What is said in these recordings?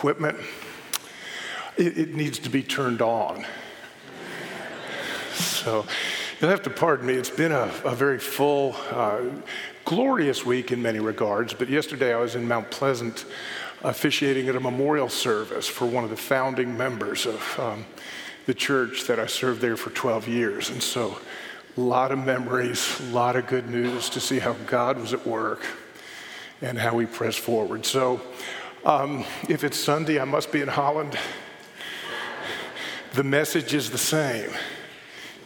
equipment, it, it needs to be turned on. So you'll have to pardon me. It's been a, a very full, uh, glorious week in many regards, but yesterday I was in Mount Pleasant officiating at a memorial service for one of the founding members of um, the church that I served there for 12 years. And so a lot of memories, a lot of good news to see how God was at work and how we press forward. So um, if it's Sunday, I must be in Holland. The message is the same.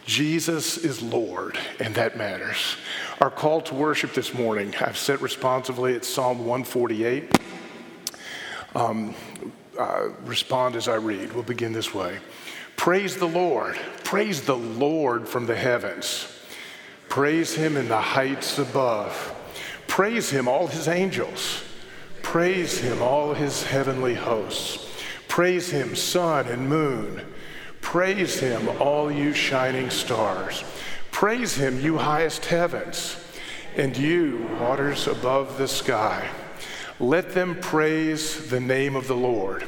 Jesus is Lord, and that matters. Our call to worship this morning, I've said responsively, it's Psalm 148. Um, uh, respond as I read. We'll begin this way. Praise the Lord. Praise the Lord from the heavens. Praise him in the heights above. Praise him, all his angels. Praise him, all his heavenly hosts. Praise him, sun and moon. Praise him, all you shining stars. Praise him, you highest heavens, and you, waters above the sky. Let them praise the name of the Lord,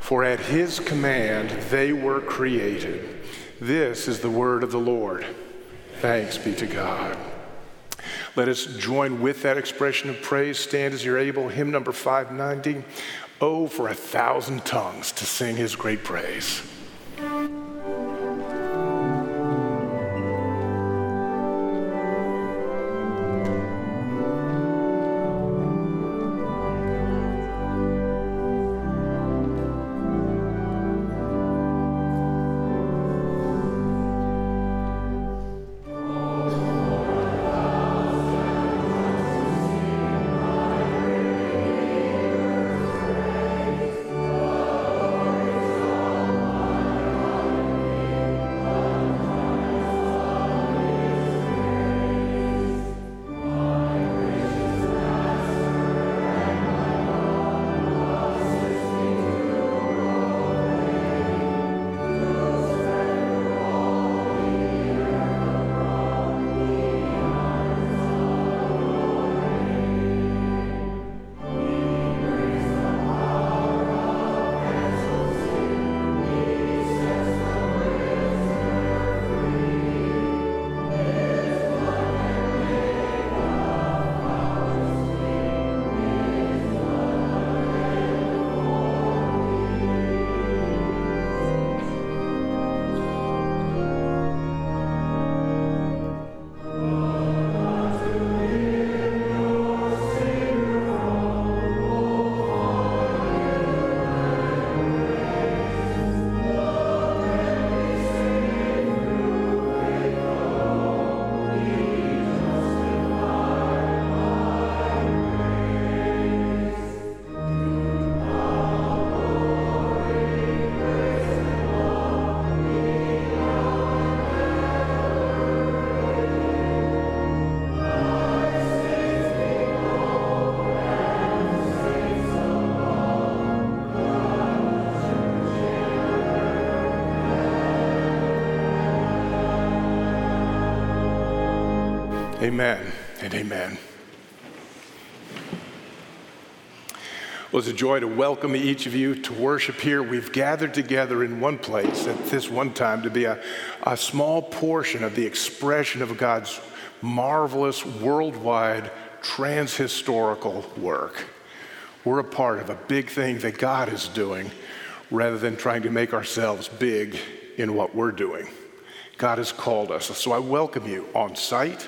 for at his command they were created. This is the word of the Lord. Thanks be to God. Let us join with that expression of praise. Stand as you're able. Hymn number 590. Oh, for a thousand tongues to sing his great praise. Amen and amen. Well, it's a joy to welcome each of you to worship here. We've gathered together in one place at this one time to be a, a small portion of the expression of God's marvelous, worldwide, transhistorical work. We're a part of a big thing that God is doing rather than trying to make ourselves big in what we're doing. God has called us. So I welcome you on site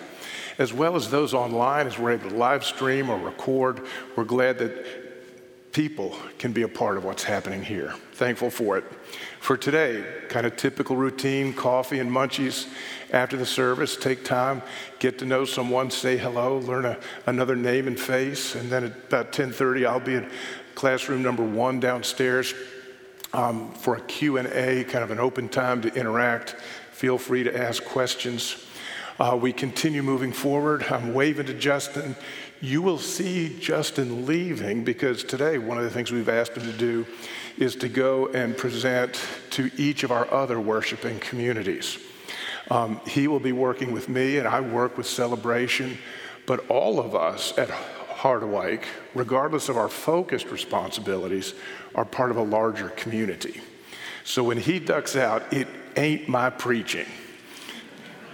as well as those online as we're able to live stream or record. We're glad that people can be a part of what's happening here. Thankful for it. For today, kind of typical routine, coffee and munchies after the service. Take time, get to know someone, say hello, learn a, another name and face, and then at about 10:30, I'll be in classroom number one downstairs um, for a Q&A, kind of an open time to interact. Feel free to ask questions. Uh, we continue moving forward. I'm waving to Justin. You will see Justin leaving because today, one of the things we've asked him to do is to go and present to each of our other worshiping communities. Um, he will be working with me, and I work with Celebration, but all of us at Harderwyk, regardless of our focused responsibilities, are part of a larger community. So when he ducks out, it ain't my preaching.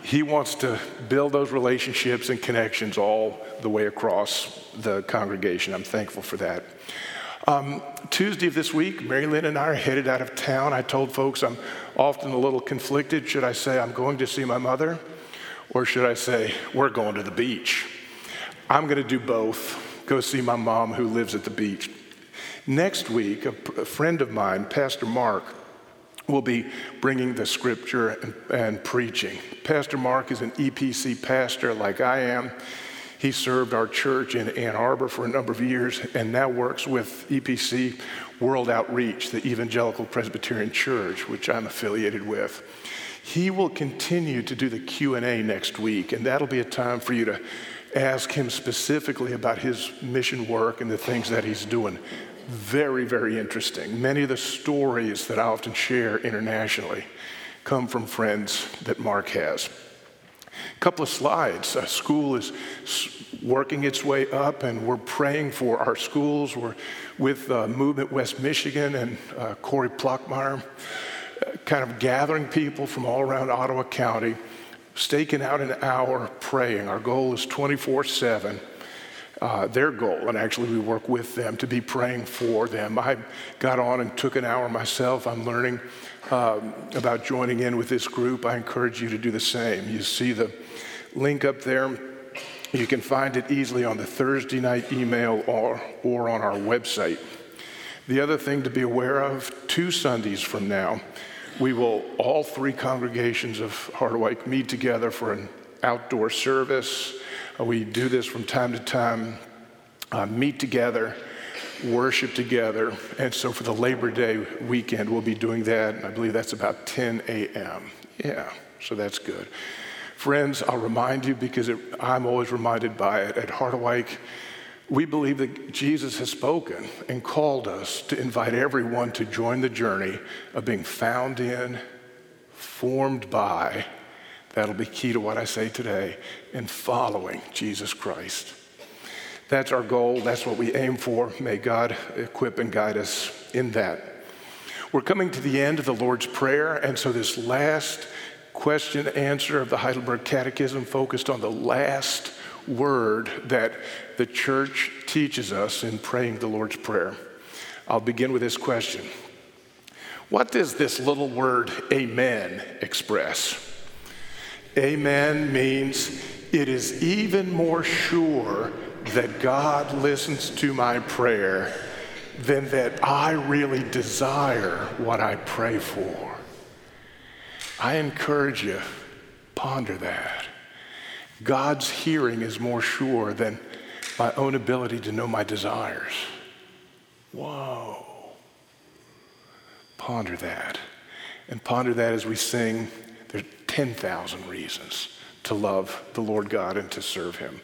He wants to build those relationships and connections all the way across the congregation. I'm thankful for that. Um, Tuesday of this week, Mary Lynn and I are headed out of town. I told folks I'm often a little conflicted. Should I say I'm going to see my mother, or should I say we're going to the beach? I'm going to do both. Go see my mom who lives at the beach. Next week, a, a friend of mine, Pastor Mark, will be bringing the scripture and, and, preaching. Pastor Mark is an EPC pastor like I am. He served our church in Ann Arbor for a number of years and now works with EPC World Outreach, the Evangelical Presbyterian Church, which I'm affiliated with. He will continue to do the Q&A next week and that'll be a time for you to ask him specifically about his mission work and the things that he's doing. Very, very interesting. Many of the stories that I often share internationally come from friends that Mark has. A couple of slides. Uh, school is working its way up, and we're praying for our schools. We're with uh, Movement West Michigan and uh, Corey Pluckmeyer, uh, kind of gathering people from all around Ottawa County, staking out an hour praying. Our goal is 24 7. Uh, their goal, and actually we work with them to be praying for them. I got on and took an hour myself. I'm learning um, about joining in with this group, I encourage you to do the same. You see the link up there. You can find it easily on the Thursday night email or, or on our website. The other thing to be aware of two Sundays from now, we will, all three congregations of Harderwyk, meet together for an outdoor service. Uh, we do this from time to time, uh, meet together worship together. And so for the Labor Day weekend, we'll be doing that. And I believe that's about 10 a.m. Yeah, so that's good. Friends, I'll remind you because it, I'm always reminded by it. At Harderwyk, we believe that Jesus has spoken and called us to invite everyone to join the journey of being found in, formed by, that'll be key to what I say today, in following Jesus Christ. That's our goal. That's what we aim for. May God equip and guide us in that. We're coming to the end of the Lord's Prayer, and so this last question answer of the Heidelberg Catechism focused on the last word that the church teaches us in praying the Lord's Prayer. I'll begin with this question What does this little word, amen, express? Amen means it is even more sure that God listens to my prayer than that I really desire what I pray for. I encourage you, ponder that. God's hearing is more sure than my own ability to know my desires. Whoa. Ponder that. And ponder that as we sing, 10,000 reasons to love the Lord God and to serve Him.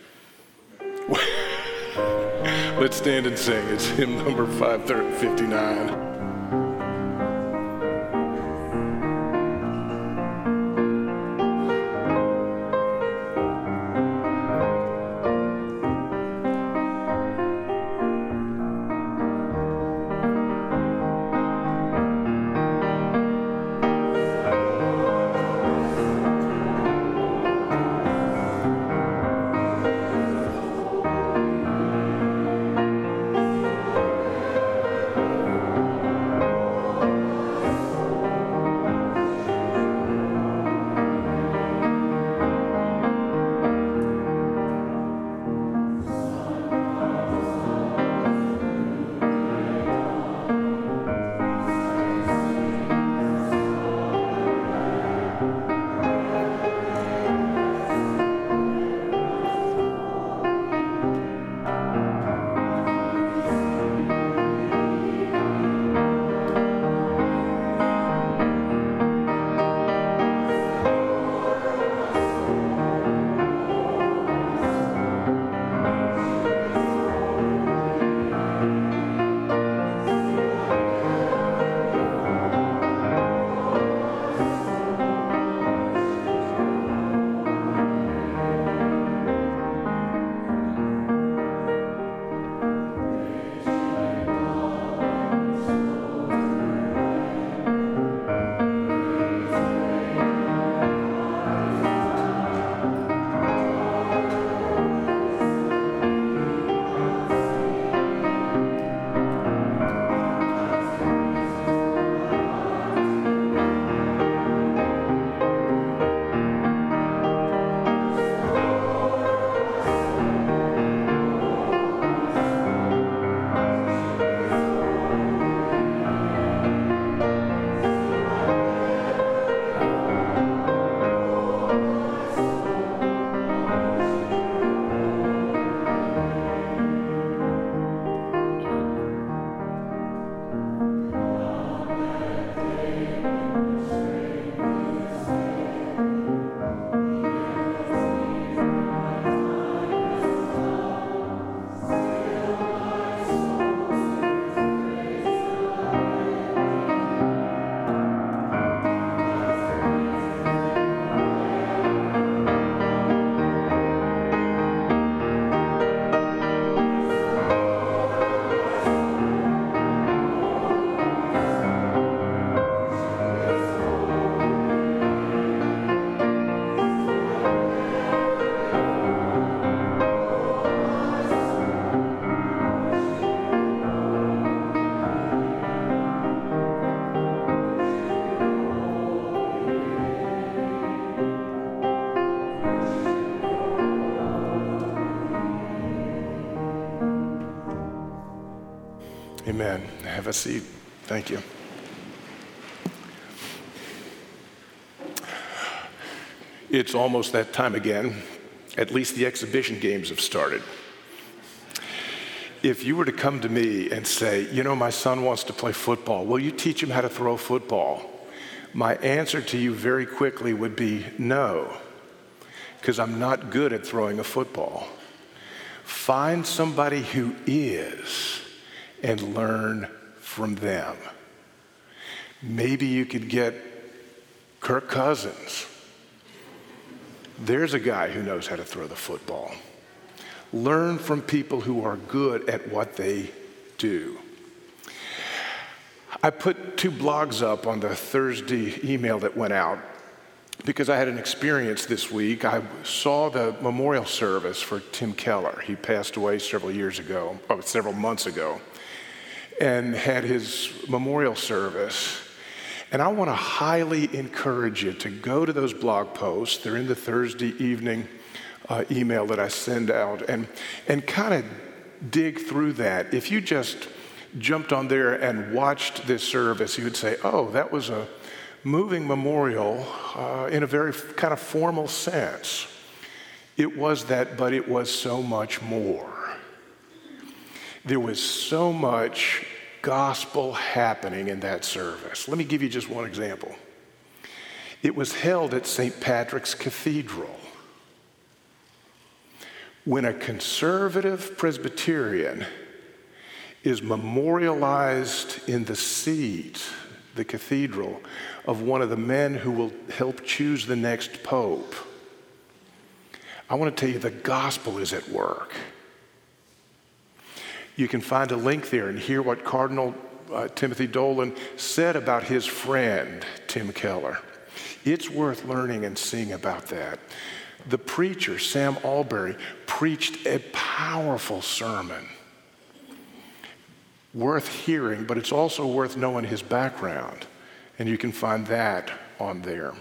Let's stand and sing. It's hymn number 559. Have a seat. Thank you. It's almost that time again. At least the exhibition games have started. If you were to come to me and say, you know, my son wants to play football, will you teach him how to throw football? My answer to you very quickly would be no, because I'm not good at throwing a football. Find somebody who is and learn from them. Maybe you could get Kirk Cousins there's a guy who knows how to throw the football. Learn from people who are good at what they do. I put two blogs up on the Thursday email that went out because I had an experience this week. I saw the memorial service for Tim Keller. He passed away several years ago, oh, several months ago, and had his memorial service. And I want to highly encourage you to go to those blog posts. They're in the Thursday evening uh, email that I send out and, and kind of dig through that. If you just jumped on there and watched this service, you would say, oh, that was a moving memorial uh, in a very kind of formal sense. It was that, but it was so much more. There was so much gospel happening in that service. Let me give you just one example. It was held at St. Patrick's Cathedral. When a conservative Presbyterian is memorialized in the seat, the cathedral, of one of the men who will help choose the next pope, I want to tell you the gospel is at work. You can find a link there and hear what Cardinal uh, Timothy Dolan said about his friend, Tim Keller. It's worth learning and seeing about that. The preacher, Sam Allberry, preached a powerful sermon. Worth hearing, but it's also worth knowing his background. And you can find that on there.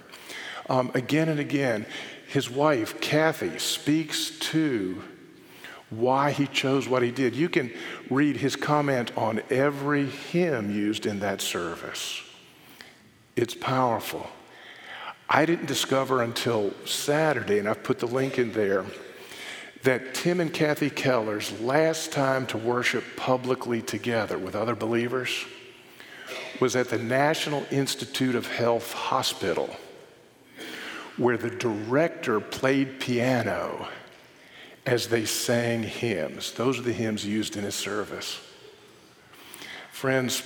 Um, again and again, his wife, Kathy, speaks to why he chose what he did. You can read his comment on every hymn used in that service. It's powerful. I didn't discover until Saturday, and I've put the link in there, that Tim and Kathy Keller's last time to worship publicly together with other believers was at the National Institute of Health Hospital, where the director played piano as they sang hymns. Those are the hymns used in his service. Friends,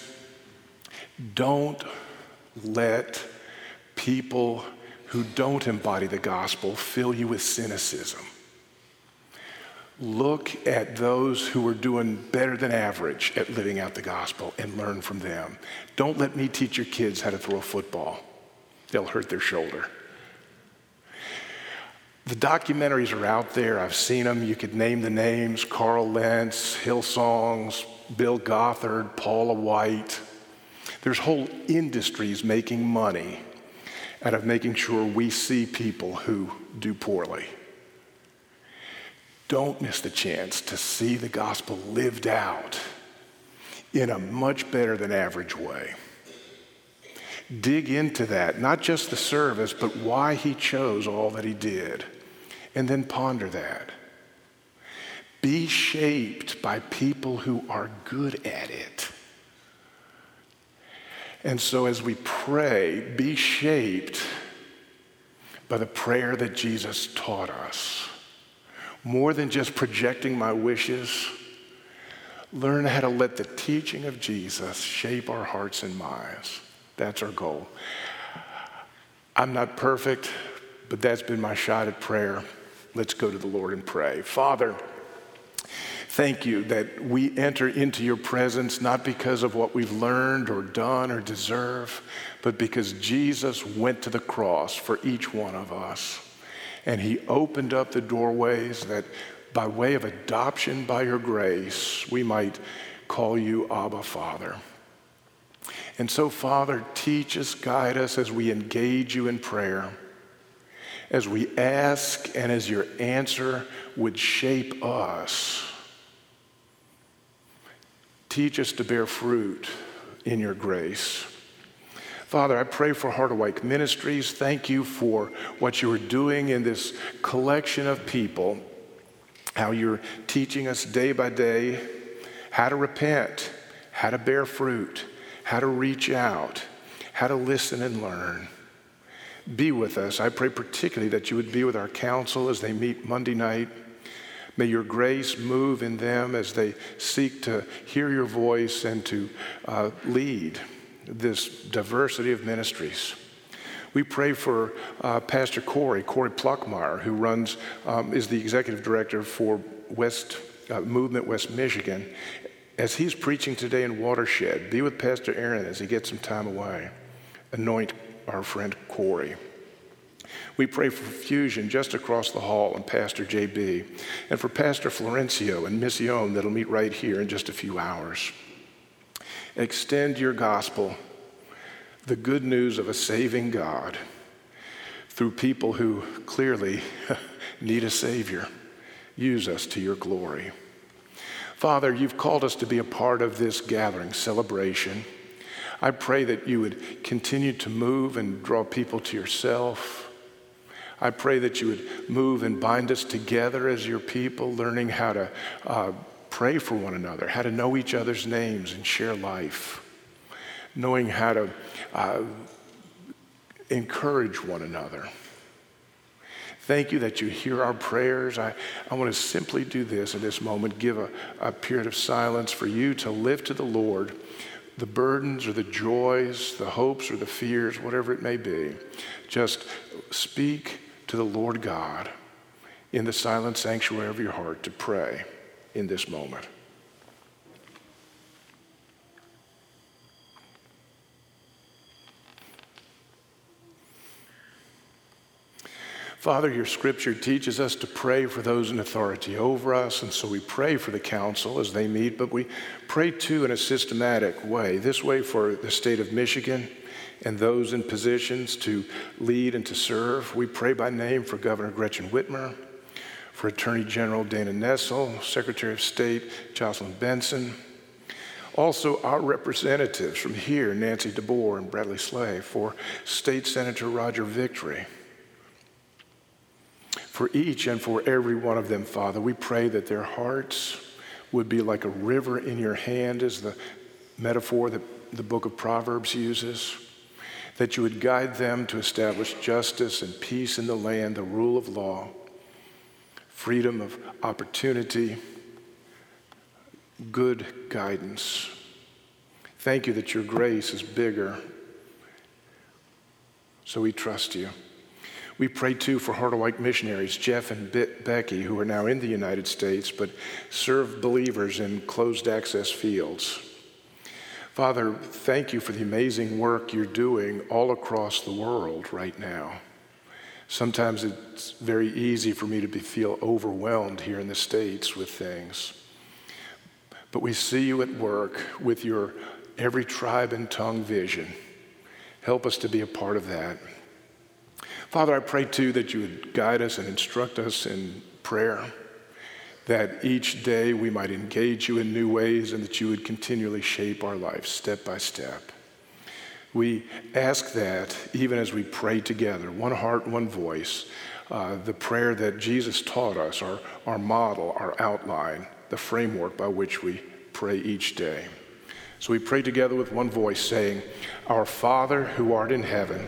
don't let people who don't embody the gospel fill you with cynicism. Look at those who are doing better than average at living out the gospel and learn from them. Don't let me teach your kids how to throw a football, they'll hurt their shoulder. The documentaries are out there. I've seen them. You could name the names Carl Lentz, Hillsongs, Bill Gothard, Paula White. There's whole industries making money out of making sure we see people who do poorly. Don't miss the chance to see the gospel lived out in a much better than average way. Dig into that, not just the service, but why he chose all that he did and then ponder that. Be shaped by people who are good at it. And so, as we pray, be shaped by the prayer that Jesus taught us. More than just projecting my wishes, learn how to let the teaching of Jesus shape our hearts and minds. That's our goal. I'm not perfect, but that's been my shot at prayer. Let's go to the Lord and pray. Father, thank you that we enter into your presence not because of what we've learned or done or deserve, but because Jesus went to the cross for each one of us. And he opened up the doorways that by way of adoption by your grace, we might call you Abba Father. And so, Father, teach us, guide us as we engage you in prayer as we ask and as your answer would shape us. Teach us to bear fruit in your grace. Father, I pray for Harderwyk Ministries. Thank you for what you are doing in this collection of people, how you're teaching us day by day how to repent, how to bear fruit, how to reach out, how to listen and learn. Be with us. I pray particularly that you would be with our council as they meet Monday night. May your grace move in them as they seek to hear your voice and to uh, lead this diversity of ministries. We pray for uh, Pastor Corey, Corey Pluckmeyer, who runs, um, is the executive director for West uh, Movement West Michigan. As he's preaching today in Watershed, be with Pastor Aaron as he gets some time away. Anoint our friend Corey. We pray for Fusion just across the hall and Pastor JB, and for Pastor Florencio and Mission that'll meet right here in just a few hours. Extend your gospel, the good news of a saving God, through people who clearly need a Savior. Use us to your glory. Father, you've called us to be a part of this gathering, celebration. I pray that you would continue to move and draw people to yourself. I pray that you would move and bind us together as your people, learning how to uh, pray for one another, how to know each other's names and share life, knowing how to uh, encourage one another. Thank you that you hear our prayers. I, I want to simply do this in this moment, give a, a period of silence for you to lift to the Lord the burdens or the joys, the hopes or the fears, whatever it may be. Just speak to the Lord God in the silent sanctuary of your heart to pray in this moment. Father, your scripture teaches us to pray for those in authority over us, and so we pray for the council as they meet, but we pray too in a systematic way. This way for the state of Michigan and those in positions to lead and to serve. We pray by name for Governor Gretchen Whitmer, for Attorney General Dana Nessel, Secretary of State Jocelyn Benson, also our representatives from here, Nancy DeBoer and Bradley Slagh, for State Senator Roger Victory. For each and for every one of them, Father, we pray that their hearts would be like a river in your hand, as the metaphor that the book of Proverbs uses that you would guide them to establish justice and peace in the land, the rule of law, freedom of opportunity, good guidance. Thank you that your grace is bigger. So we trust you. We pray too for Heart missionaries, Jeff and Be- Becky, who are now in the United States but serve believers in closed access fields. Father, thank you for the amazing work you're doing all across the world right now. Sometimes it's very easy for me to be, feel overwhelmed here in the States with things. But we see you at work with your every tribe and tongue vision. Help us to be a part of that. Father, I pray too that you would guide us and instruct us in prayer, that each day we might engage you in new ways and that you would continually shape our lives step by step. We ask that even as we pray together, one heart, one voice, uh, the prayer that Jesus taught us, our, our model, our outline, the framework by which we pray each day. So we pray together with one voice, saying, Our Father who art in heaven,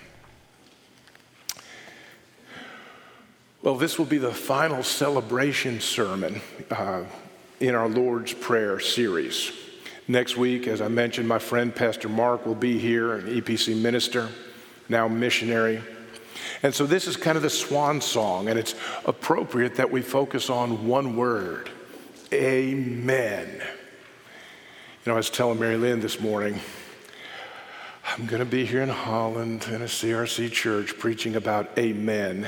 Well, this will be the final celebration sermon uh, in our Lord's Prayer series. Next week, as I mentioned, my friend Pastor Mark will be here, an EPC minister now missionary. And so this is kind of the swan song, and it's appropriate that we focus on one word Amen. You know, I was telling Mary Lynn this morning, I'm going to be here in Holland in a CRC church preaching about amen.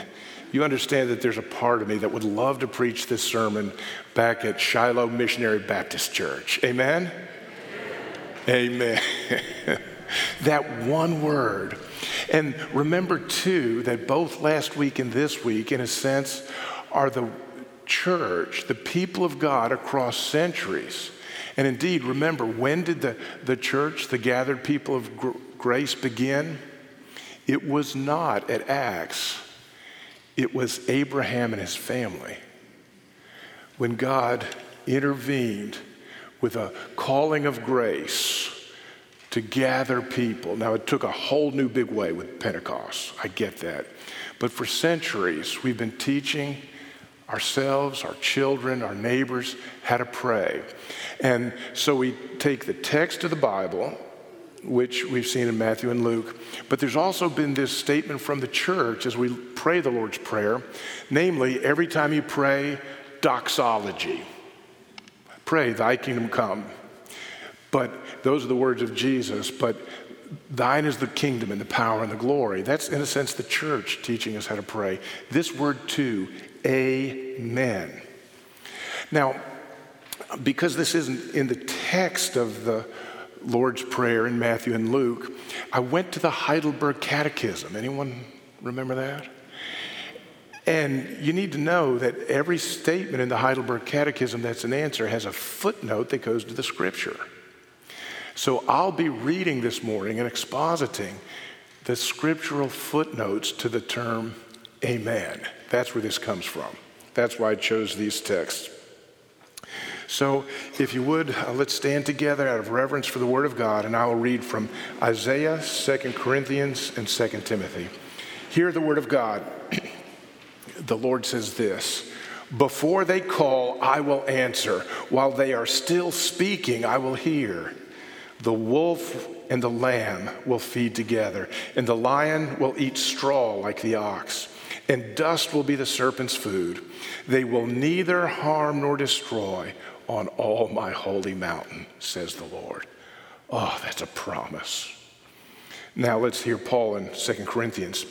You understand that there's a part of me that would love to preach this sermon back at Shiloh Missionary Baptist Church. Amen? Amen. that one word. And remember, too, that both last week and this week, in a sense, are the church, the people of God across centuries. And indeed, remember, when did the, the church, the gathered people of grace, begin? It was not at Acts, it was Abraham and his family. When God intervened with a calling of grace to gather people. Now, it took a whole new big way with Pentecost. I get that. But for centuries, we've been teaching ourselves, our children, our neighbors how to pray. And so we take the text of the Bible, which we've seen in Matthew and Luke, but there's also been this statement from the church as we pray the Lord's Prayer, namely, every time you pray, doxology. Pray, thy kingdom come. But those are the words of Jesus, but thine is the kingdom and the power and the glory. That's, in a sense, the church teaching us how to pray. This word, too, amen. Now, because this isn't in the text of the Lord's Prayer in Matthew and Luke, I went to the Heidelberg Catechism. Anyone remember that? And you need to know that every statement in the Heidelberg Catechism that's an answer has a footnote that goes to the scripture. So I'll be reading this morning and expositing the scriptural footnotes to the term amen. That's where this comes from. That's why I chose these texts. So, if you would, uh, let's stand together out of reverence for the Word of God, and I will read from Isaiah, 2 Corinthians, and 2 Timothy. Hear the Word of God. the Lord says this Before they call, I will answer. While they are still speaking, I will hear. The wolf and the lamb will feed together, and the lion will eat straw like the ox, and dust will be the serpent's food. They will neither harm nor destroy on all my holy mountain, says the Lord. Oh, that's a promise. Now let's hear Paul in 2 Corinthians.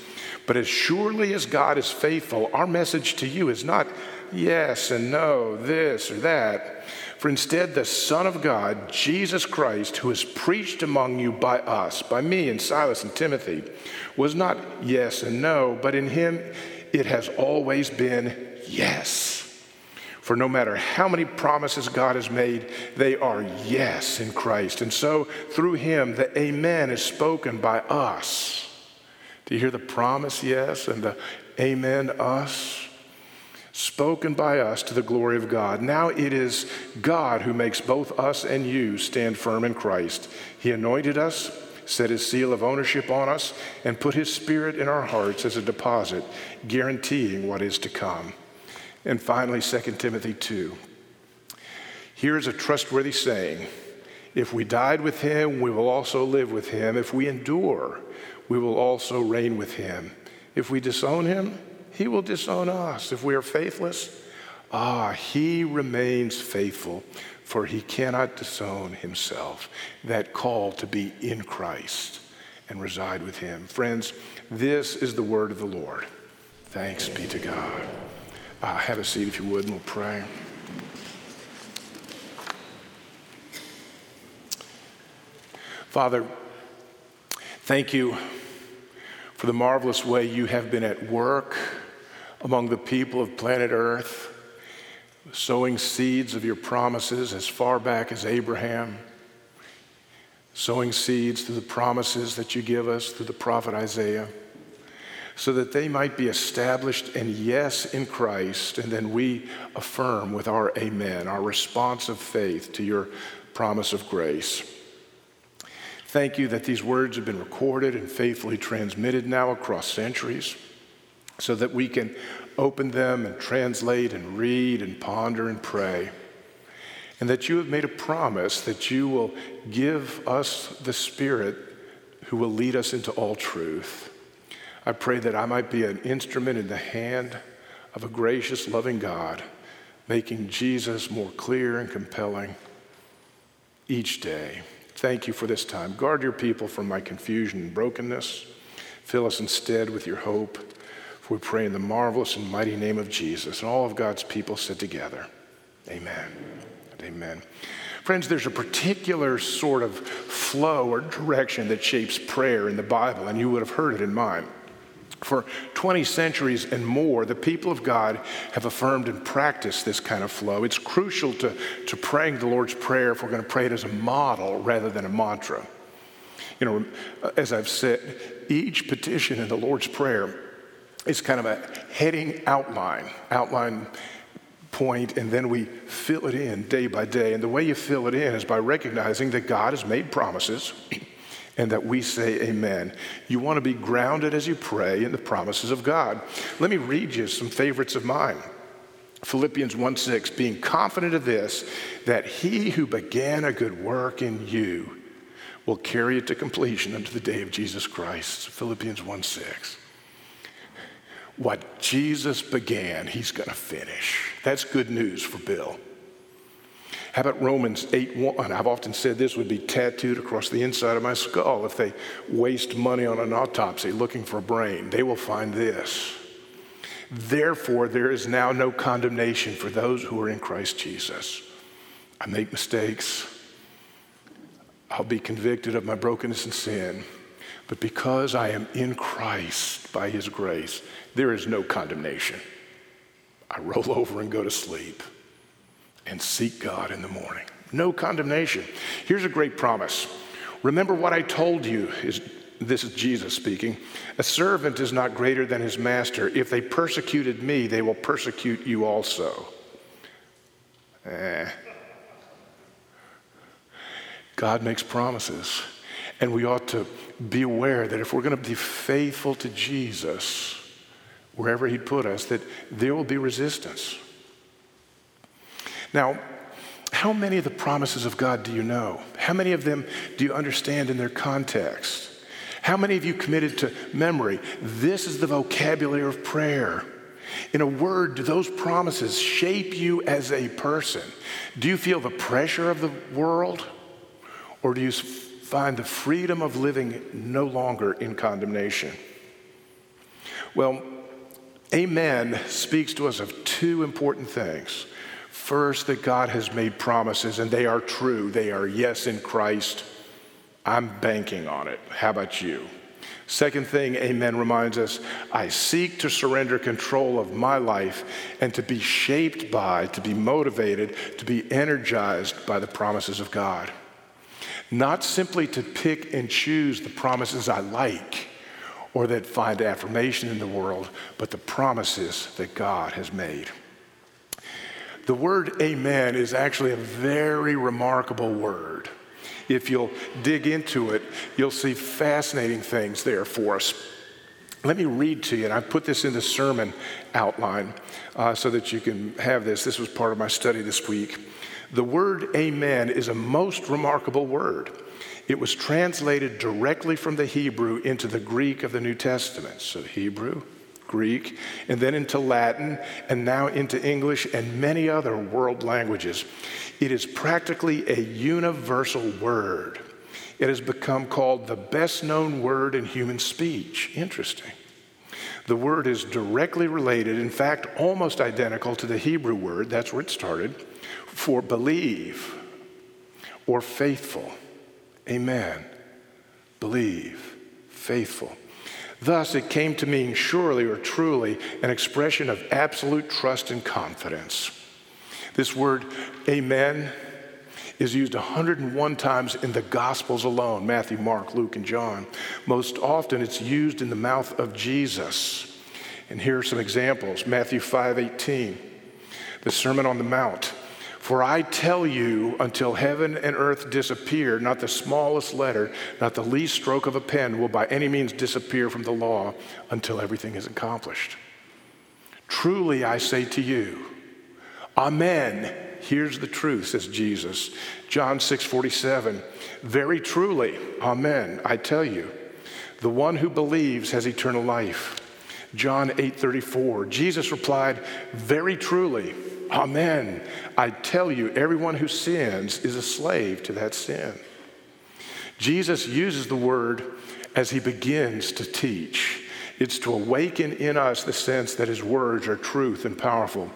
But as surely as God is faithful, our message to you is not yes and no, this or that. For instead, the Son of God, Jesus Christ, who is preached among you by us, by me and Silas and Timothy, was not yes and no, but in him it has always been yes. For no matter how many promises God has made, they are yes in Christ. And so through him, the amen is spoken by us. Do you hear the promise, yes, and the amen, us? spoken by us to the glory of God. Now it is God who makes both us and you stand firm in Christ. He anointed us, set his seal of ownership on us, and put his spirit in our hearts as a deposit, guaranteeing what is to come. And finally, 2 Timothy 2. Here is a trustworthy saying If we died with him, we will also live with him. If we endure, we will also reign with him. If we disown him, he will disown us. If we are faithless, ah, he remains faithful, for he cannot disown himself. That call to be in Christ and reside with him. Friends, this is the word of the Lord. Thanks be to God. Uh, have a seat if you would, and we'll pray. Father, thank you for the marvelous way you have been at work among the people of planet Earth, sowing seeds of your promises as far back as Abraham, sowing seeds through the promises that you give us through the prophet Isaiah, so that they might be established and yes in Christ, and then we affirm with our amen, our response of faith to your promise of grace. Thank you that these words have been recorded and faithfully transmitted now across centuries so that we can open them and translate and read and ponder and pray. And that you have made a promise that you will give us the Spirit who will lead us into all truth. I pray that I might be an instrument in the hand of a gracious, loving God, making Jesus more clear and compelling each day. Thank you for this time. Guard your people from my confusion and brokenness. Fill us instead with your hope. For we pray in the marvelous and mighty name of Jesus. And all of God's people sit together. Amen. Amen. Friends, there's a particular sort of flow or direction that shapes prayer in the Bible, and you would have heard it in mine. For 20 centuries and more, the people of God have affirmed and practiced this kind of flow. It's crucial to, to praying the Lord's Prayer if we're going to pray it as a model rather than a mantra. You know, as I've said, each petition in the Lord's Prayer is kind of a heading outline, outline point, and then we fill it in day by day. And the way you fill it in is by recognizing that God has made promises and that we say amen. You want to be grounded as you pray in the promises of God. Let me read you some favorites of mine. Philippians 1 6, being confident of this, that he who began a good work in you will carry it to completion unto the day of Jesus Christ. Philippians 1 6. What Jesus began, he's going to finish. That's good news for Bill. How about Romans 8 1? I've often said this would be tattooed across the inside of my skull. If they waste money on an autopsy looking for a brain, they will find this. Therefore, there is now no condemnation for those who are in Christ Jesus. I make mistakes. I'll be convicted of my brokenness and sin. But because I am in Christ by his grace, there is no condemnation. I roll over and go to sleep and seek God in the morning. No condemnation. Here's a great promise. Remember what I told you is this is Jesus speaking. A servant is not greater than his master. If they persecuted me, they will persecute you also. Eh. God makes promises. And we ought to be aware that if we're going to be faithful to Jesus, wherever He'd put us, that there will be resistance. Now, how many of the promises of God do you know? How many of them do you understand in their context? How many of you committed to memory? This is the vocabulary of prayer. In a word, do those promises shape you as a person? Do you feel the pressure of the world? Or do you find the freedom of living no longer in condemnation? Well, Amen speaks to us of two important things. First, that God has made promises and they are true. They are yes in Christ. I'm banking on it. How about you? Second thing, amen, reminds us I seek to surrender control of my life and to be shaped by, to be motivated, to be energized by the promises of God. Not simply to pick and choose the promises I like or that find affirmation in the world, but the promises that God has made. The word amen is actually a very remarkable word. If you'll dig into it, you'll see fascinating things there for us. Let me read to you, and I put this in the sermon outline uh, so that you can have this. This was part of my study this week. The word amen is a most remarkable word. It was translated directly from the Hebrew into the Greek of the New Testament. So, Hebrew, Greek, and then into Latin, and now into English and many other world languages. It is practically a universal word. It has become called the best known word in human speech. Interesting. The word is directly related, in fact, almost identical to the Hebrew word, that's where it started, for believe or faithful. Amen. Believe, faithful. Thus, it came to mean surely or truly an expression of absolute trust and confidence. This word, amen, is used 101 times in the Gospels alone Matthew, Mark, Luke, and John. Most often, it's used in the mouth of Jesus. And here are some examples Matthew 5 18, the Sermon on the Mount. For I tell you, until heaven and earth disappear, not the smallest letter, not the least stroke of a pen will by any means disappear from the law until everything is accomplished. Truly I say to you, Amen. Here's the truth, says Jesus. John 6 47. Very truly, Amen. I tell you, the one who believes has eternal life. John 8 34. Jesus replied, Very truly, Amen. I tell you, everyone who sins is a slave to that sin. Jesus uses the word as he begins to teach. It's to awaken in us the sense that his words are truth and powerful.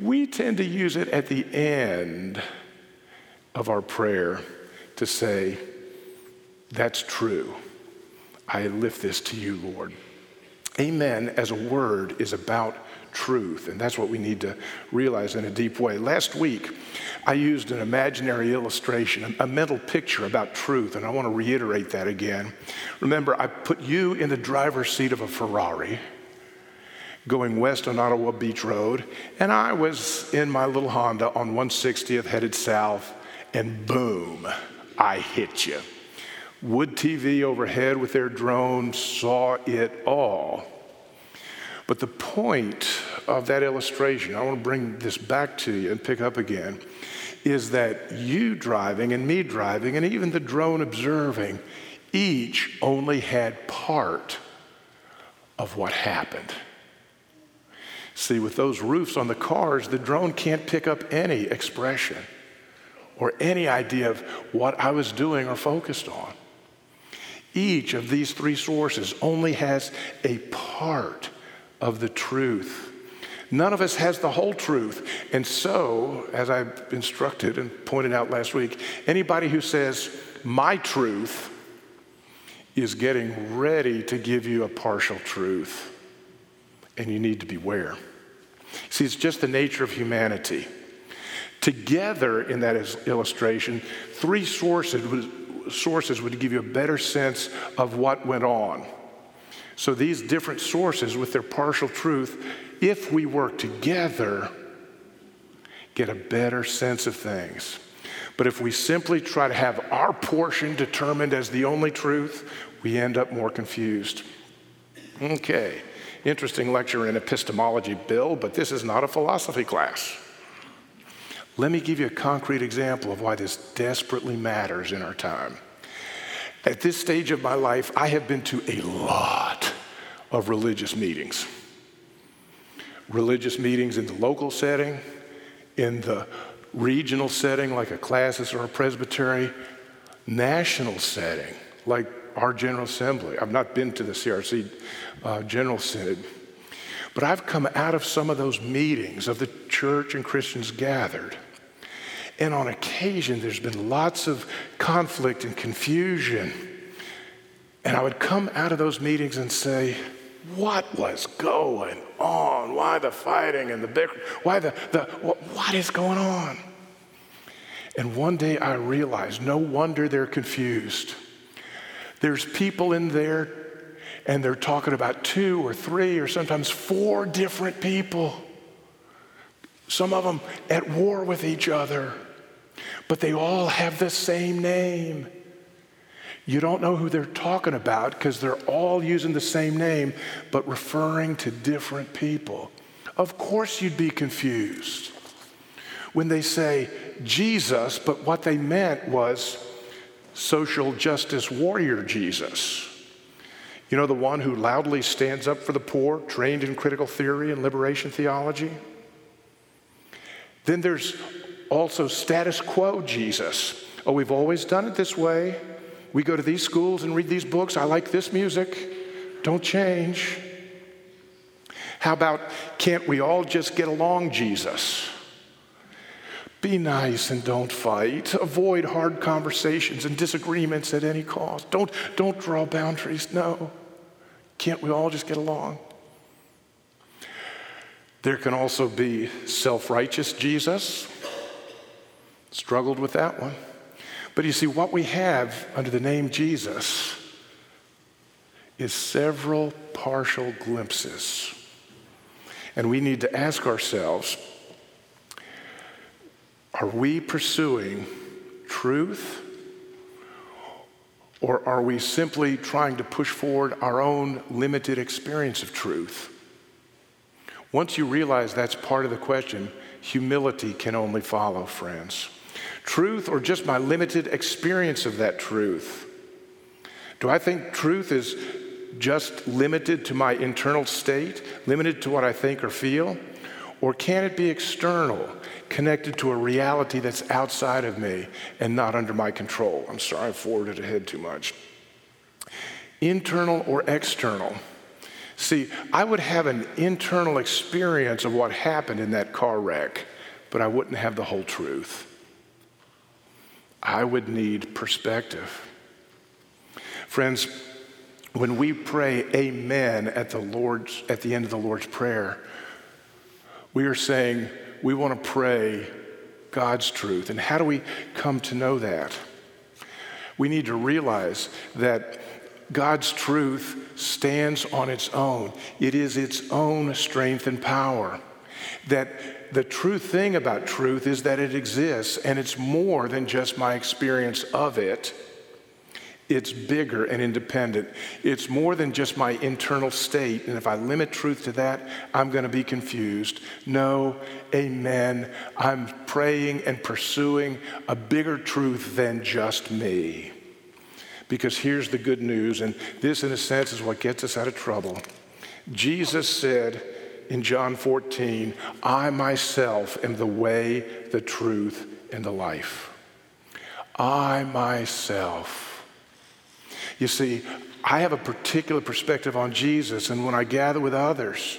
We tend to use it at the end of our prayer to say, That's true. I lift this to you, Lord. Amen as a word is about truth, and that's what we need to realize in a deep way. Last week, I used an imaginary illustration, a mental picture about truth, and I want to reiterate that again. Remember, I put you in the driver's seat of a Ferrari going west on Ottawa Beach Road, and I was in my little Honda on 160th headed south, and boom, I hit you. Wood TV overhead with their drone saw it all. But the point of that illustration, I want to bring this back to you and pick up again, is that you driving and me driving and even the drone observing each only had part of what happened. See, with those roofs on the cars, the drone can't pick up any expression or any idea of what I was doing or focused on. Each of these three sources only has a part of the truth. None of us has the whole truth. And so, as I instructed and pointed out last week, anybody who says, my truth, is getting ready to give you a partial truth. And you need to beware. See, it's just the nature of humanity. Together in that illustration, three sources would, sources would give you a better sense of what went on. So these different sources with their partial truth, if we work together, get a better sense of things. But if we simply try to have our portion determined as the only truth, we end up more confused. Okay, interesting lecture in epistemology, Bill, but this is not a philosophy class. Let me give you a concrete example of why this desperately matters in our time. At this stage of my life, I have been to a lot of religious meetings. Religious meetings in the local setting, in the regional setting, like a classis or a presbytery, national setting, like our General Assembly. I've not been to the CRC uh, General Synod, but I've come out of some of those meetings of the church and Christians gathered and on occasion, there's been lots of conflict and confusion. And I would come out of those meetings and say, What was going on? Why the fighting and the bickering? Why the, the what, what is going on? And one day I realized no wonder they're confused. There's people in there and they're talking about two or three or sometimes four different people. Some of them at war with each other but they all have the same name. You don't know who they're talking about because they're all using the same name, but referring to different people. Of course, you'd be confused when they say Jesus, but what they meant was social justice warrior Jesus. You know, the one who loudly stands up for the poor, trained in critical theory and liberation theology? Then there's also status quo Jesus. Oh, we've always done it this way. We go to these schools and read these books. I like this music. Don't change. How about can't we all just get along, Jesus? Be nice and don't fight. Avoid hard conversations and disagreements at any cost. Don't, don't draw boundaries. No. Can't we all just get along? There can also be self righteous Jesus. Struggled with that one. But you see, what we have under the name Jesus is several partial glimpses. And we need to ask ourselves are we pursuing truth? Or are we simply trying to push forward our own limited experience of truth? Once you realize that's part of the question, humility can only follow, friends truth or just my limited experience of that truth? Do I think truth is just limited to my internal state, limited to what I think or feel? Or can it be external, connected to a reality that's outside of me and not under my control? I'm sorry, I forwarded ahead too much. Internal or external? See, I would have an internal experience of what happened in that car wreck, but I wouldn't have the whole truth. I would need perspective. Friends, when we pray amen at the Lord's at the end of the Lord's prayer, we are saying we want to pray God's truth. And how do we come to know that? We need to realize that God's truth stands on its own. It is its own strength and power. That the true thing about truth is that it exists and it's more than just my experience of it. It's bigger and independent. It's more than just my internal state. And if I limit truth to that, I'm going to be confused. No, amen. I'm praying and pursuing a bigger truth than just me. Because here's the good news, and this, in a sense, is what gets us out of trouble. Jesus said in John 14, I myself am the way, the truth, and the life. I myself. You see, I have a particular perspective on Jesus, and when I gather with others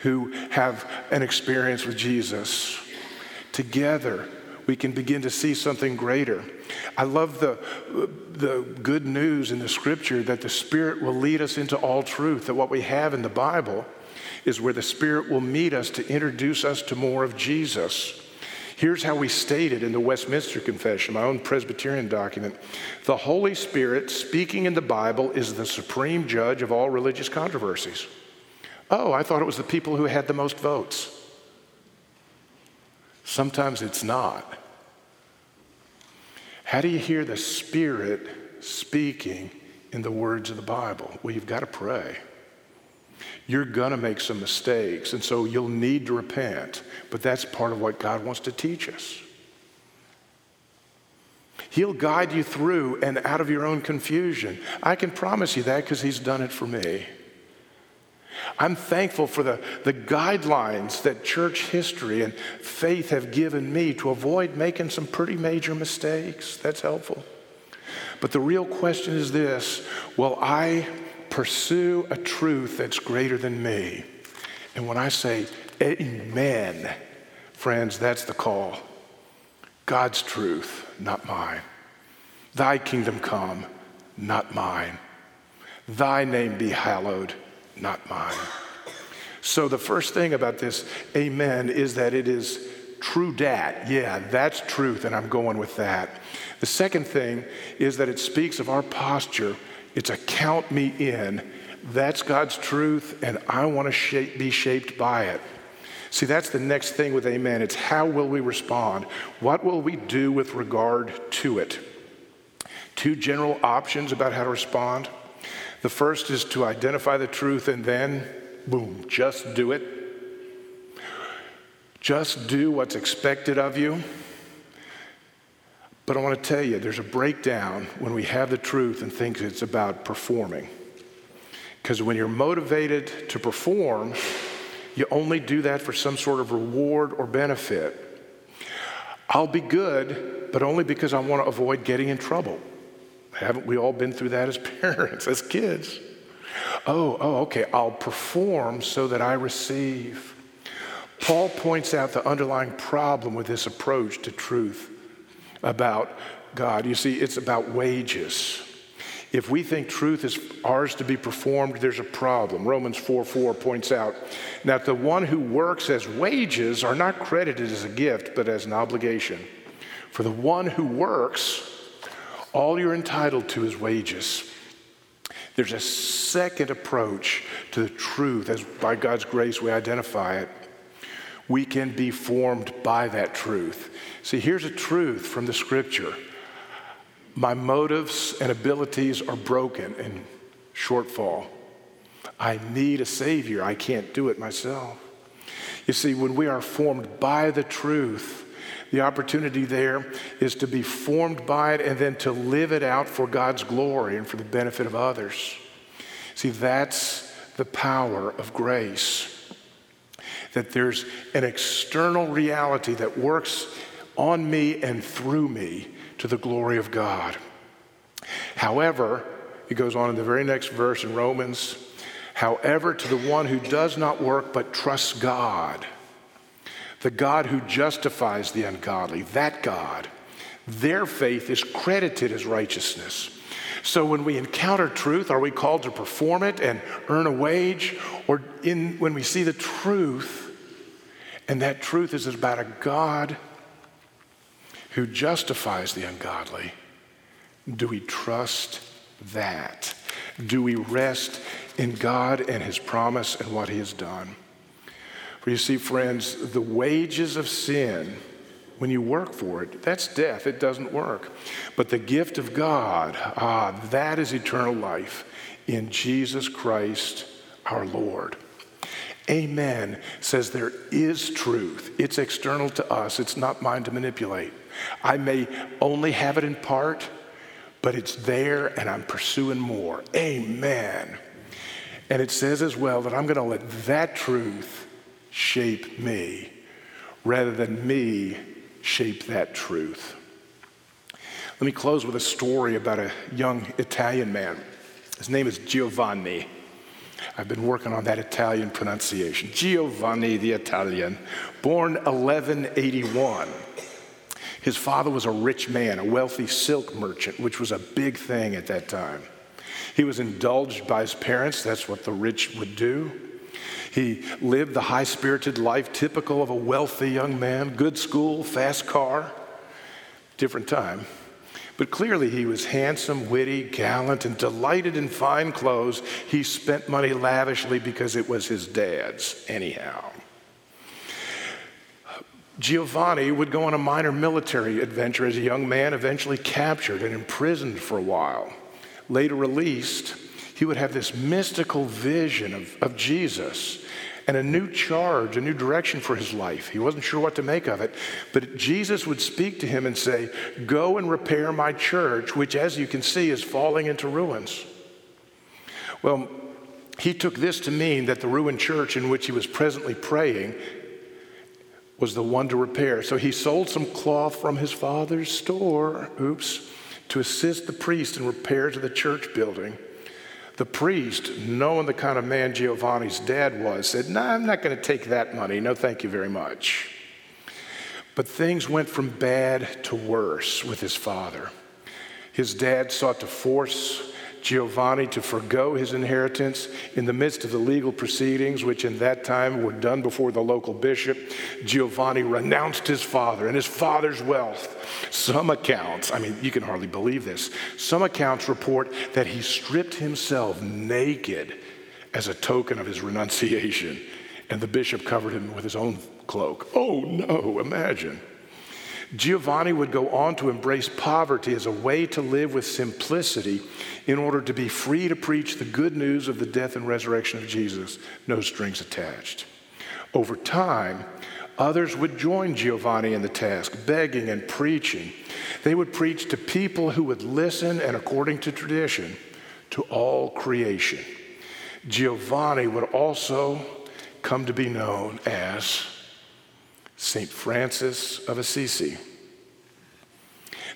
who have an experience with Jesus, together we can begin to see something greater. I love the, the good news in the scripture that the Spirit will lead us into all truth, that what we have in the Bible is where the Spirit will meet us to introduce us to more of Jesus. Here's how we state it in the Westminster Confession, my own Presbyterian document. The Holy Spirit, speaking in the Bible, is the supreme judge of all religious controversies. Oh, I thought it was the people who had the most votes. Sometimes it's not. How do you hear the Spirit speaking in the words of the Bible? Well, you've got to pray. You're going to make some mistakes, and so you'll need to repent, but that's part of what God wants to teach us. He'll guide you through and out of your own confusion. I can promise you that because He's done it for me. I'm thankful for the, the guidelines that church history and faith have given me to avoid making some pretty major mistakes. That's helpful. But the real question is this Will I pursue a truth that's greater than me? And when I say amen, friends, that's the call. God's truth, not mine. Thy kingdom come, not mine. Thy name be hallowed not mine. So, the first thing about this amen is that it is true dat. Yeah, that's truth, and I'm going with that. The second thing is that it speaks of our posture. It's a count me in. That's God's truth, and I want to shape, be shaped by it. See, that's the next thing with amen. It's how will we respond? What will we do with regard to it? Two general options about how to respond. The first is to identify the truth and then, boom, just do it. Just do what's expected of you. But I want to tell you, there's a breakdown when we have the truth and think it's about performing. Because when you're motivated to perform, you only do that for some sort of reward or benefit. I'll be good, but only because I want to avoid getting in trouble. Haven't we all been through that as parents, as kids? Oh, oh, okay, I'll perform so that I receive. Paul points out the underlying problem with this approach to truth about God. You see, it's about wages. If we think truth is ours to be performed, there's a problem. Romans 4 4 points out that the one who works as wages are not credited as a gift, but as an obligation. For the one who works, all you're entitled to is wages. There's a second approach to the truth, as by God's grace we identify it. We can be formed by that truth. See, here's a truth from the scripture my motives and abilities are broken and shortfall. I need a Savior. I can't do it myself. You see, when we are formed by the truth, the opportunity there is to be formed by it and then to live it out for God's glory and for the benefit of others. See, that's the power of grace. That there's an external reality that works on me and through me to the glory of God. However, it goes on in the very next verse in Romans, however, to the one who does not work but trusts God, the God who justifies the ungodly, that God, their faith is credited as righteousness. So when we encounter truth, are we called to perform it and earn a wage? Or in, when we see the truth, and that truth is about a God who justifies the ungodly, do we trust that? Do we rest in God and His promise and what He has done? For you see, friends, the wages of sin when you work for it, that's death. It doesn't work. But the gift of God, ah, that is eternal life in Jesus Christ our Lord. Amen says there is truth. It's external to us, it's not mine to manipulate. I may only have it in part, but it's there and I'm pursuing more. Amen. And it says as well that I'm going to let that truth shape me rather than me shape that truth. Let me close with a story about a young Italian man. His name is Giovanni. I've been working on that Italian pronunciation. Giovanni the Italian, born 1181. His father was a rich man, a wealthy silk merchant, which was a big thing at that time. He was indulged by his parents, that's what the rich would do. He lived the high spirited life typical of a wealthy young man, good school, fast car, different time. But clearly, he was handsome, witty, gallant, and delighted in fine clothes. He spent money lavishly because it was his dad's, anyhow. Giovanni would go on a minor military adventure as a young man, eventually captured and imprisoned for a while. Later released, he would have this mystical vision of, of Jesus and a new charge, a new direction for his life. He wasn't sure what to make of it, but Jesus would speak to him and say, Go and repair my church, which, as you can see, is falling into ruins. Well, he took this to mean that the ruined church in which he was presently praying was the one to repair. So he sold some cloth from his father's store, oops, to assist the priest in repairs to the church building. The priest, knowing the kind of man Giovanni's dad was, said, No, nah, I'm not going to take that money. No, thank you very much. But things went from bad to worse with his father. His dad sought to force Giovanni to forego his inheritance in the midst of the legal proceedings, which in that time were done before the local bishop. Giovanni renounced his father and his father's wealth. Some accounts, I mean, you can hardly believe this, some accounts report that he stripped himself naked as a token of his renunciation, and the bishop covered him with his own cloak. Oh no, imagine. Giovanni would go on to embrace poverty as a way to live with simplicity in order to be free to preach the good news of the death and resurrection of Jesus, no strings attached. Over time, others would join Giovanni in the task, begging and preaching. They would preach to people who would listen and, according to tradition, to all creation. Giovanni would also come to be known as St. Francis of Assisi.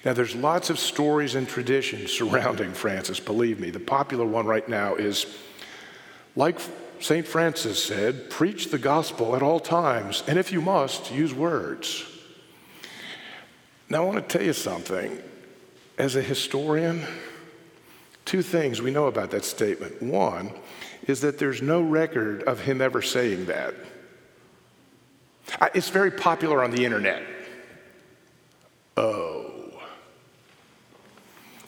Now, there's lots of stories and traditions surrounding Francis, believe me. The popular one right now is like St. Francis said, preach the gospel at all times, and if you must, use words. Now, I want to tell you something. As a historian, two things we know about that statement. One is that there's no record of him ever saying that. It's very popular on the internet. Oh.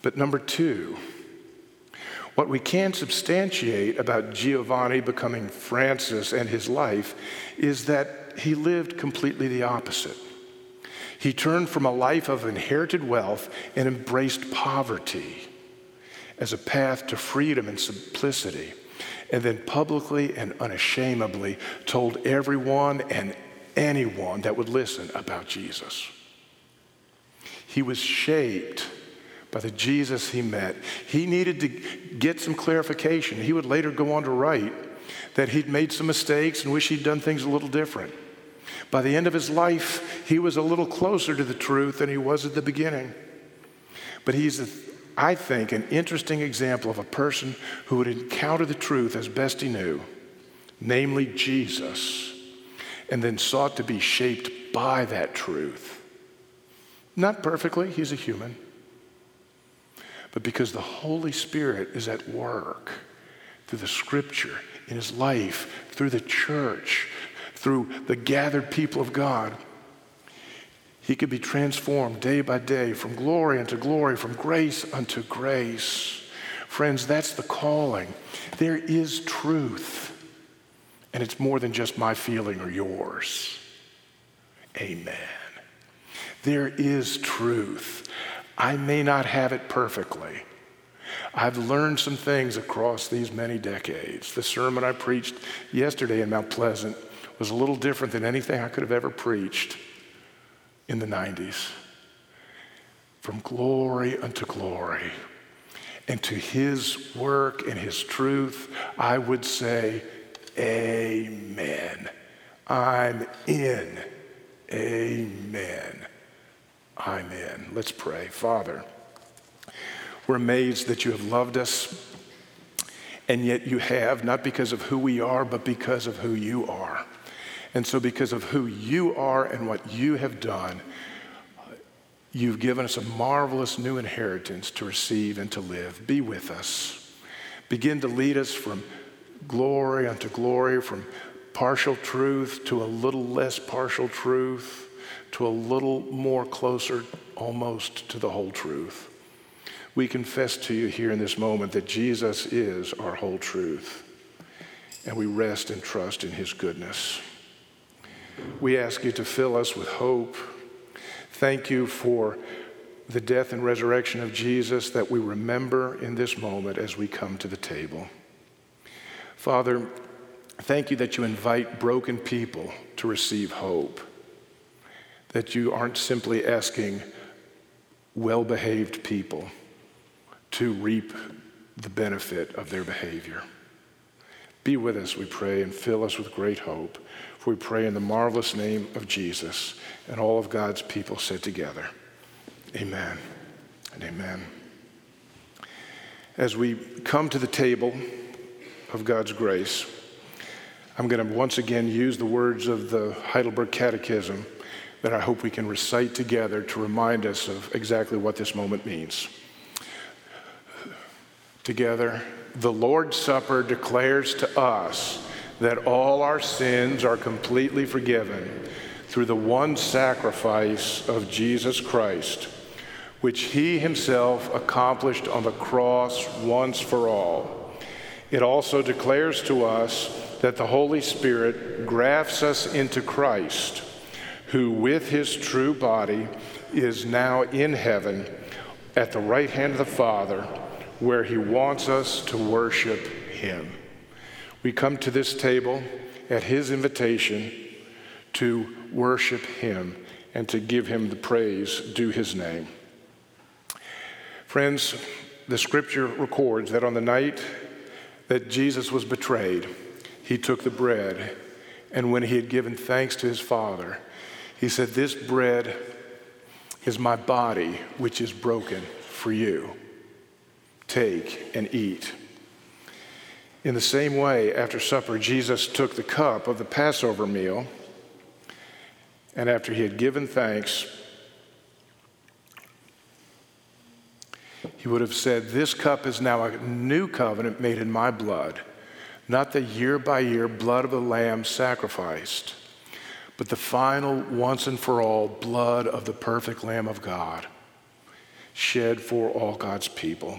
But number two, what we can substantiate about Giovanni becoming Francis and his life is that he lived completely the opposite. He turned from a life of inherited wealth and embraced poverty as a path to freedom and simplicity, and then publicly and unashamedly told everyone and anyone that would listen about Jesus. He was shaped by the Jesus he met. He needed to get some clarification. He would later go on to write that he'd made some mistakes and wish he'd done things a little different. By the end of his life, he was a little closer to the truth than he was at the beginning. But he's, a, I think, an interesting example of a person who would encounter the truth as best he knew, namely Jesus, and then sought to be shaped by that truth. Not perfectly, he's a human, but because the Holy Spirit is at work through the scripture, in his life, through the church, through the gathered people of God, he could be transformed day by day from glory unto glory, from grace unto grace. Friends, that's the calling. There is truth, and it's more than just my feeling or yours. Amen. There is truth. I may not have it perfectly. I've learned some things across these many decades. The sermon I preached yesterday in Mount Pleasant was a little different than anything I could have ever preached in the 90s. From glory unto glory. And to his work and his truth, I would say, Amen. I'm in. Amen. I'm in. Let's pray. Father, we're amazed that you have loved us, and yet you have, not because of who we are, but because of who you are. And so, because of who you are and what you have done, you've given us a marvelous new inheritance to receive and to live. Be with us. Begin to lead us from glory unto glory, from partial truth to a little less partial truth, to a little more closer almost to the whole truth. We confess to you here in this moment that Jesus is our whole truth, and we rest and trust in his goodness. We ask you to fill us with hope. Thank you for the death and resurrection of Jesus that we remember in this moment as we come to the table. Father, thank you that you invite broken people to receive hope, that you aren't simply asking well behaved people to reap the benefit of their behavior. Be with us, we pray, and fill us with great hope. For we pray in the marvelous name of Jesus and all of God's people said together, Amen and amen. As we come to the table of God's grace, I'm going to once again use the words of the Heidelberg Catechism that I hope we can recite together to remind us of exactly what this moment means together. The Lord's Supper declares to us that all our sins are completely forgiven through the one sacrifice of Jesus Christ, which he himself accomplished on the cross once for all. It also declares to us that the Holy Spirit grafts us into Christ, who with his true body is now in heaven at the right hand of the Father where He wants us to worship Him. We come to this table at His invitation to worship Him and to give Him the praise due His name. Friends, the scripture records that on the night that Jesus was betrayed, He took the bread, and when He had given thanks to His Father, He said, This bread is my body, which is broken for you. Take and eat. In the same way, after supper, Jesus took the cup of the Passover meal, and after he had given thanks, he would have said, This cup is now a new covenant made in my blood, not the year by year blood of the Lamb sacrificed, but the final, once and for all, blood of the perfect Lamb of God, shed for all God's people.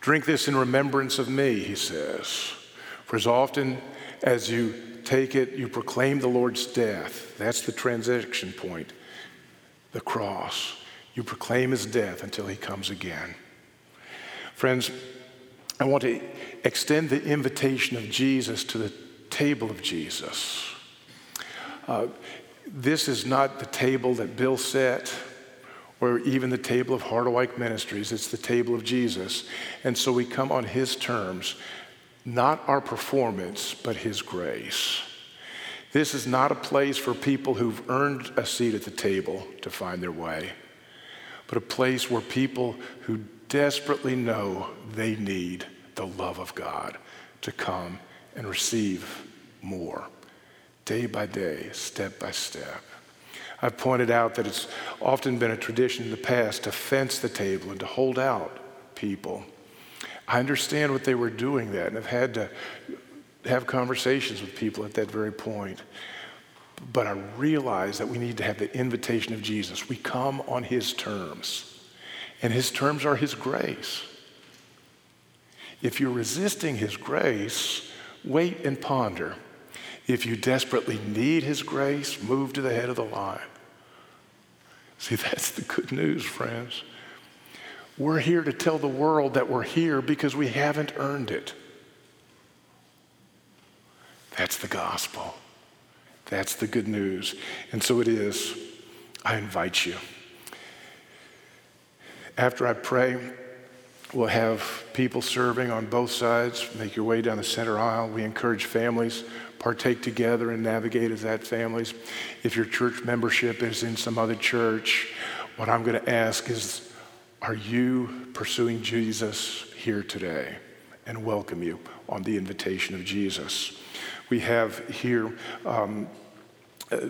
Drink this in remembrance of me, he says. For as often as you take it, you proclaim the Lord's death. That's the transition point, the cross. You proclaim his death until he comes again. Friends, I want to extend the invitation of Jesus to the table of Jesus. Uh, this is not the table that Bill set or even the table of Harderwyk Ministries. It's the table of Jesus. And so we come on his terms not our performance, but His grace. This is not a place for people who've earned a seat at the table to find their way, but a place where people who desperately know they need the love of God to come and receive more, day by day, step by step. I've pointed out that it's often been a tradition in the past to fence the table and to hold out people. I understand what they were doing that and have had to have conversations with people at that very point. But I realize that we need to have the invitation of Jesus. We come on his terms, and his terms are his grace. If you're resisting his grace, wait and ponder. If you desperately need his grace, move to the head of the line. See, that's the good news, friends. We're here to tell the world that we're here because we haven't earned it. That's the gospel. That's the good news. And so it is. I invite you. After I pray, we'll have people serving on both sides. Make your way down the center aisle. We encourage families partake together and navigate as that families. If your church membership is in some other church, what I'm going to ask is are you pursuing Jesus here today? And welcome you on the invitation of Jesus. We have here um, Uh,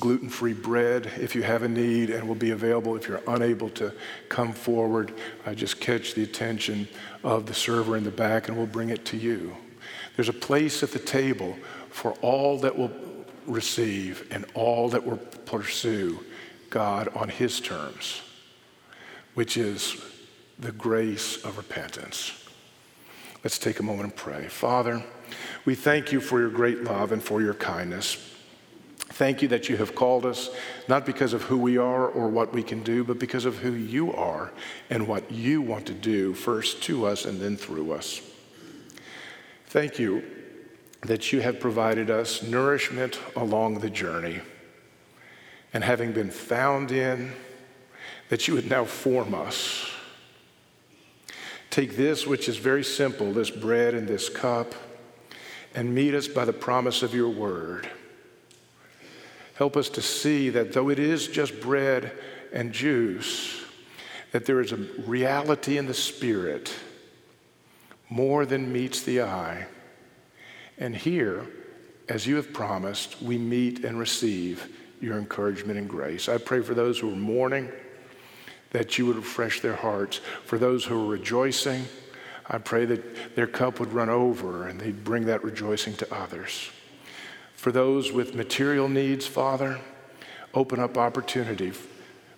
gluten free bread if you have a need, and will be available if you're unable to come forward. I just catch the attention of the server in the back, and we'll bring it to you. There's a place at the table for all that will receive and all that will pursue God on His terms which is the grace of repentance. Let's take a moment and pray. Father, we thank you for your great love and for your kindness. Thank you that you have called us not because of who we are or what we can do, but because of who you are and what you want to do, first to us and then through us. Thank you that you have provided us nourishment along the journey. And having been found in, that you would now form us. Take this, which is very simple, this bread and this cup, and meet us by the promise of your word. Help us to see that though it is just bread and juice, that there is a reality in the spirit more than meets the eye. And here, as you have promised, we meet and receive your encouragement and grace. I pray for those who are mourning that you would refresh their hearts. For those who are rejoicing, I pray that their cup would run over and they'd bring that rejoicing to others. For those with material needs, Father, open up opportunity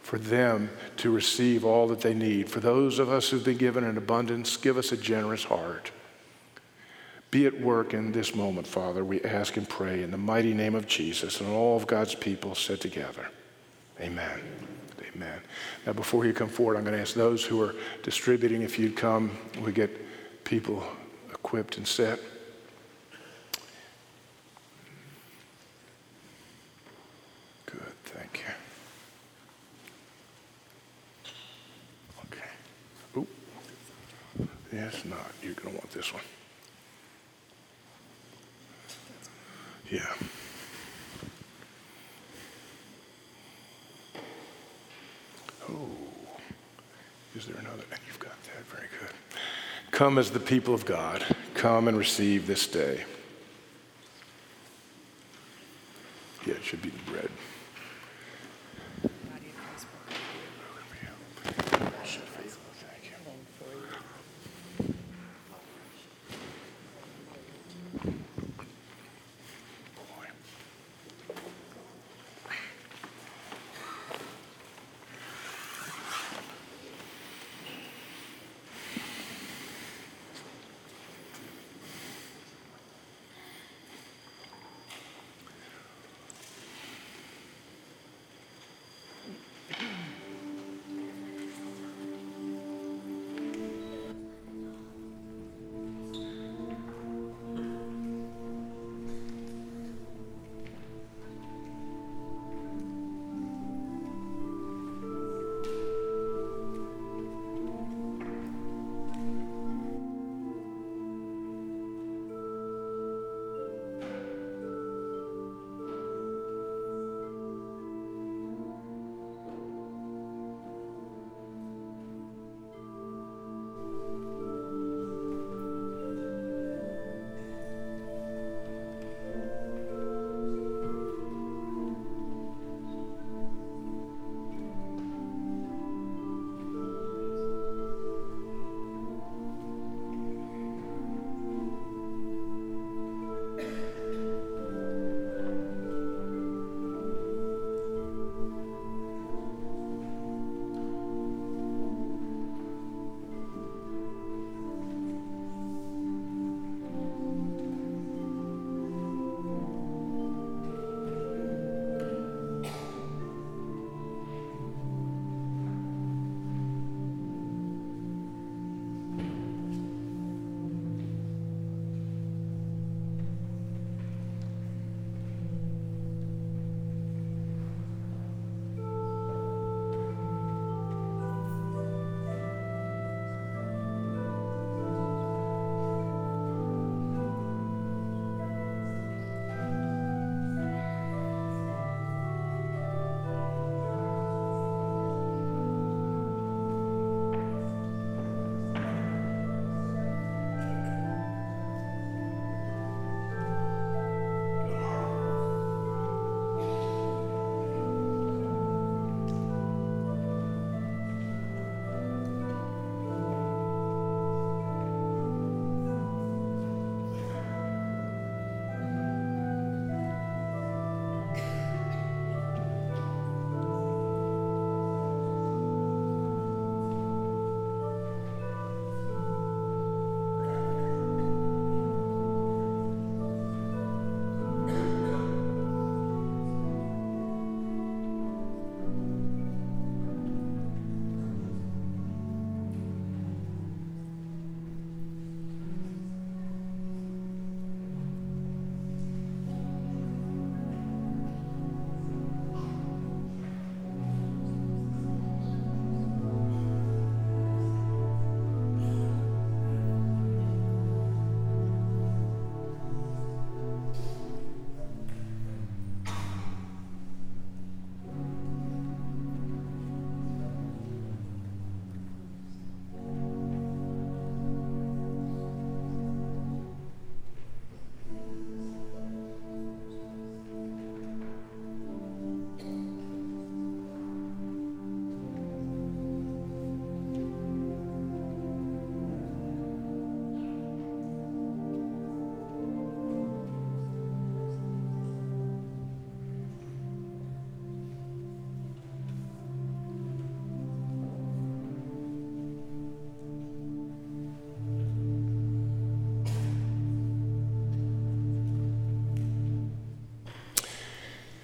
for them to receive all that they need. For those of us who've been given an abundance, give us a generous heart. Be at work in this moment, Father, we ask and pray in the mighty name of Jesus and all of God's people said together. Amen. Amen. Now, before you come forward, I'm going to ask those who are distributing if you'd come. We get people equipped and set. It's not. You're going to want this one. Yeah. Oh, is there another? You've got that. Very good. Come as the people of God, come and receive this day. Yeah, it should be the bread.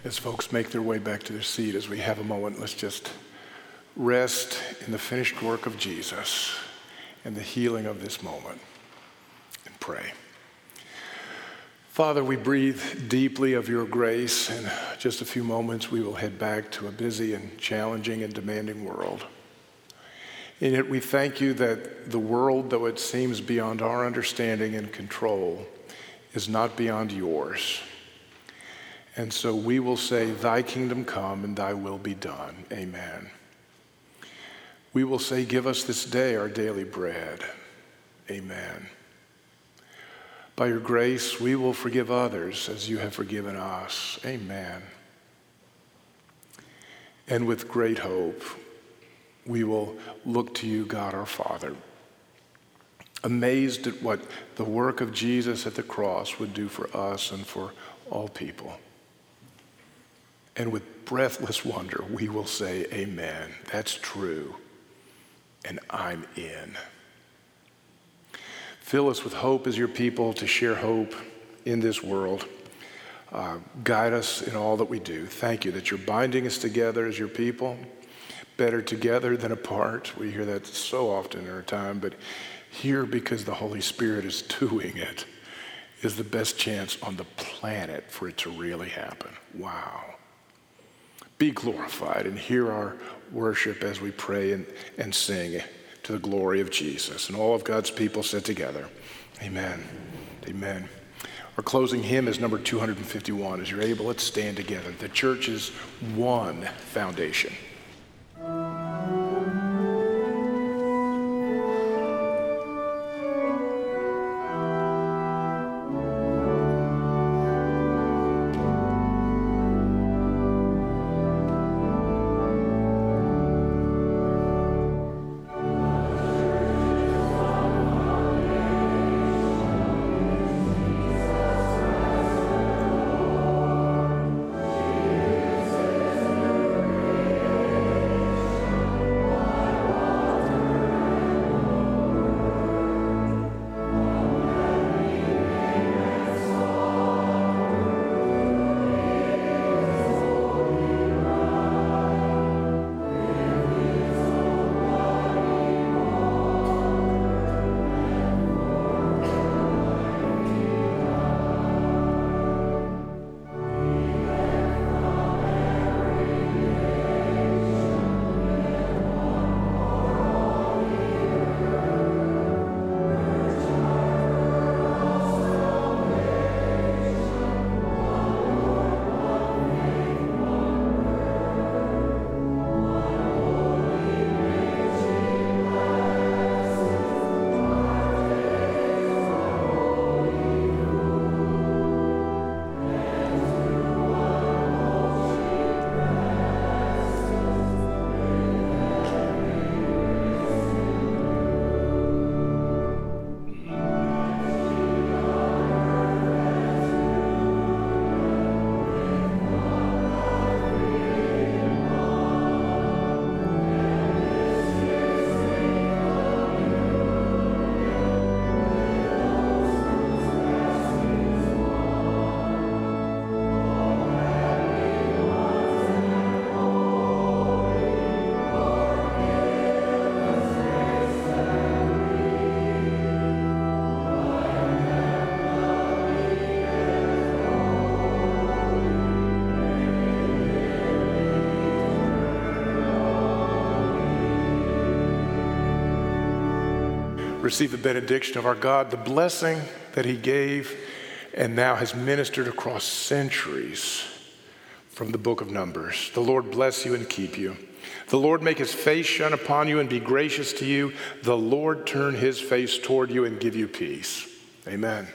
As folks make their way back to their seat, as we have a moment, let's just rest in the finished work of Jesus and the healing of this moment and pray. Father, we breathe deeply of your grace. In just a few moments, we will head back to a busy and challenging and demanding world. And yet, we thank you that the world, though it seems beyond our understanding and control, is not beyond yours. And so we will say, Thy kingdom come and thy will be done. Amen. We will say, Give us this day our daily bread. Amen. By your grace, we will forgive others as you have forgiven us. Amen. And with great hope, we will look to you, God our Father, amazed at what the work of Jesus at the cross would do for us and for all people. And with breathless wonder, we will say, Amen. That's true. And I'm in. Fill us with hope as your people to share hope in this world. Uh, guide us in all that we do. Thank you that you're binding us together as your people. Better together than apart. We hear that so often in our time, but here, because the Holy Spirit is doing it, is the best chance on the planet for it to really happen. Wow be glorified and hear our worship as we pray and, and sing to the glory of Jesus. And all of God's people said together, Amen. Amen. Our closing hymn is number 251. As you're able, let's stand together. The church is one foundation. Receive the benediction of our God, the blessing that He gave and now has ministered across centuries from the book of Numbers. The Lord bless you and keep you. The Lord make his face shine upon you and be gracious to you. The Lord turn his face toward you and give you peace. Amen.